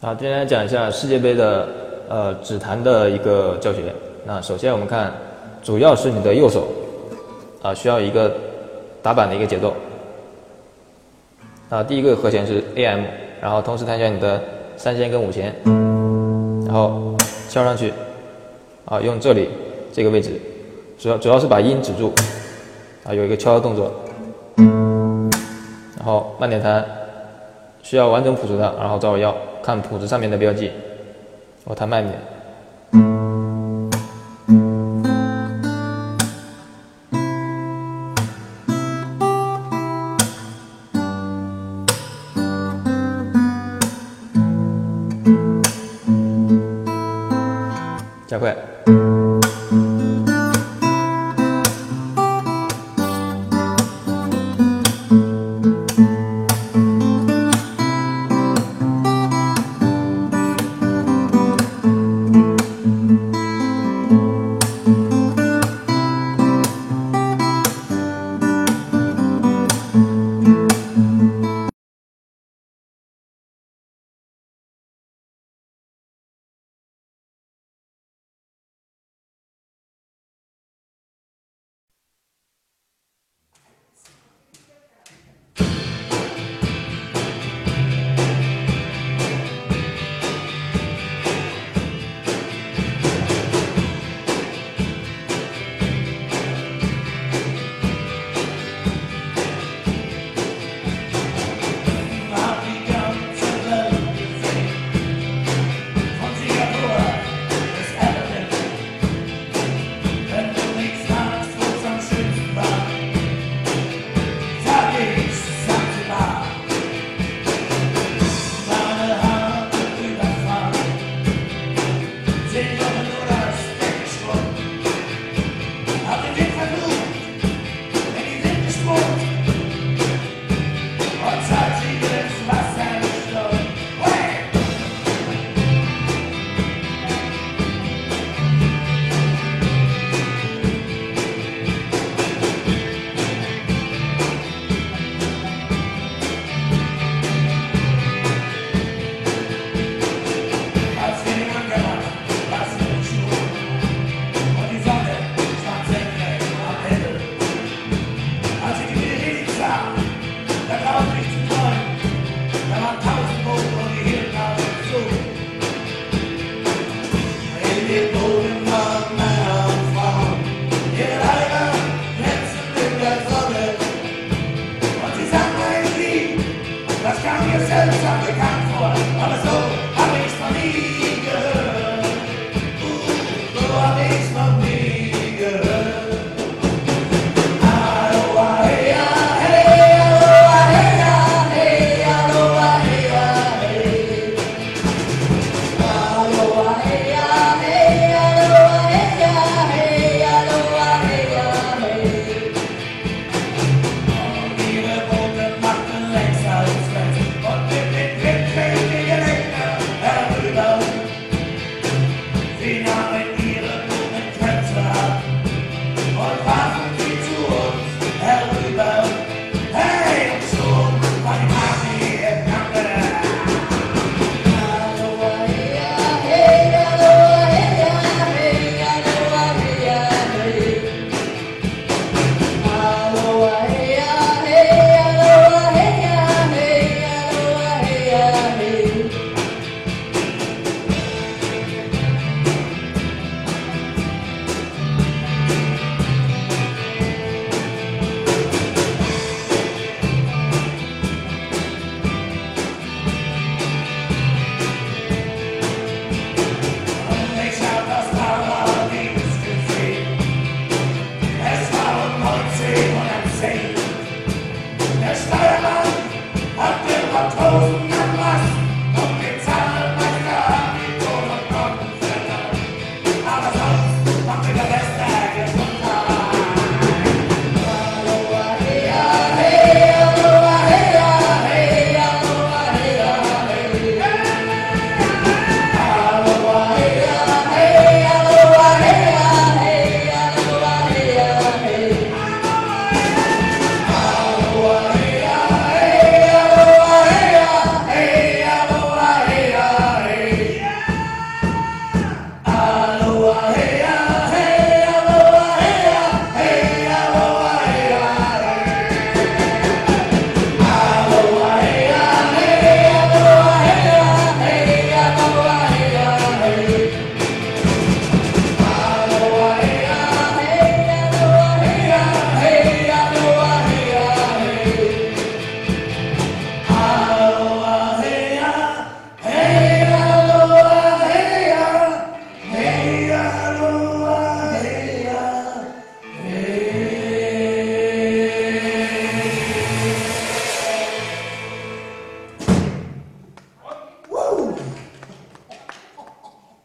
好，今天来讲一下世界杯的呃指弹的一个教学。那首先我们看，主要是你的右手啊需要一个打板的一个节奏。啊，第一个和弦是 A M，然后同时弹一下你的三弦跟五弦，然后敲上去，啊用这里这个位置，主要主要是把音止住，啊有一个敲的动作，然后慢点弹，需要完整谱子的，然后找我要。看谱子上面的标记，我弹慢点，加快。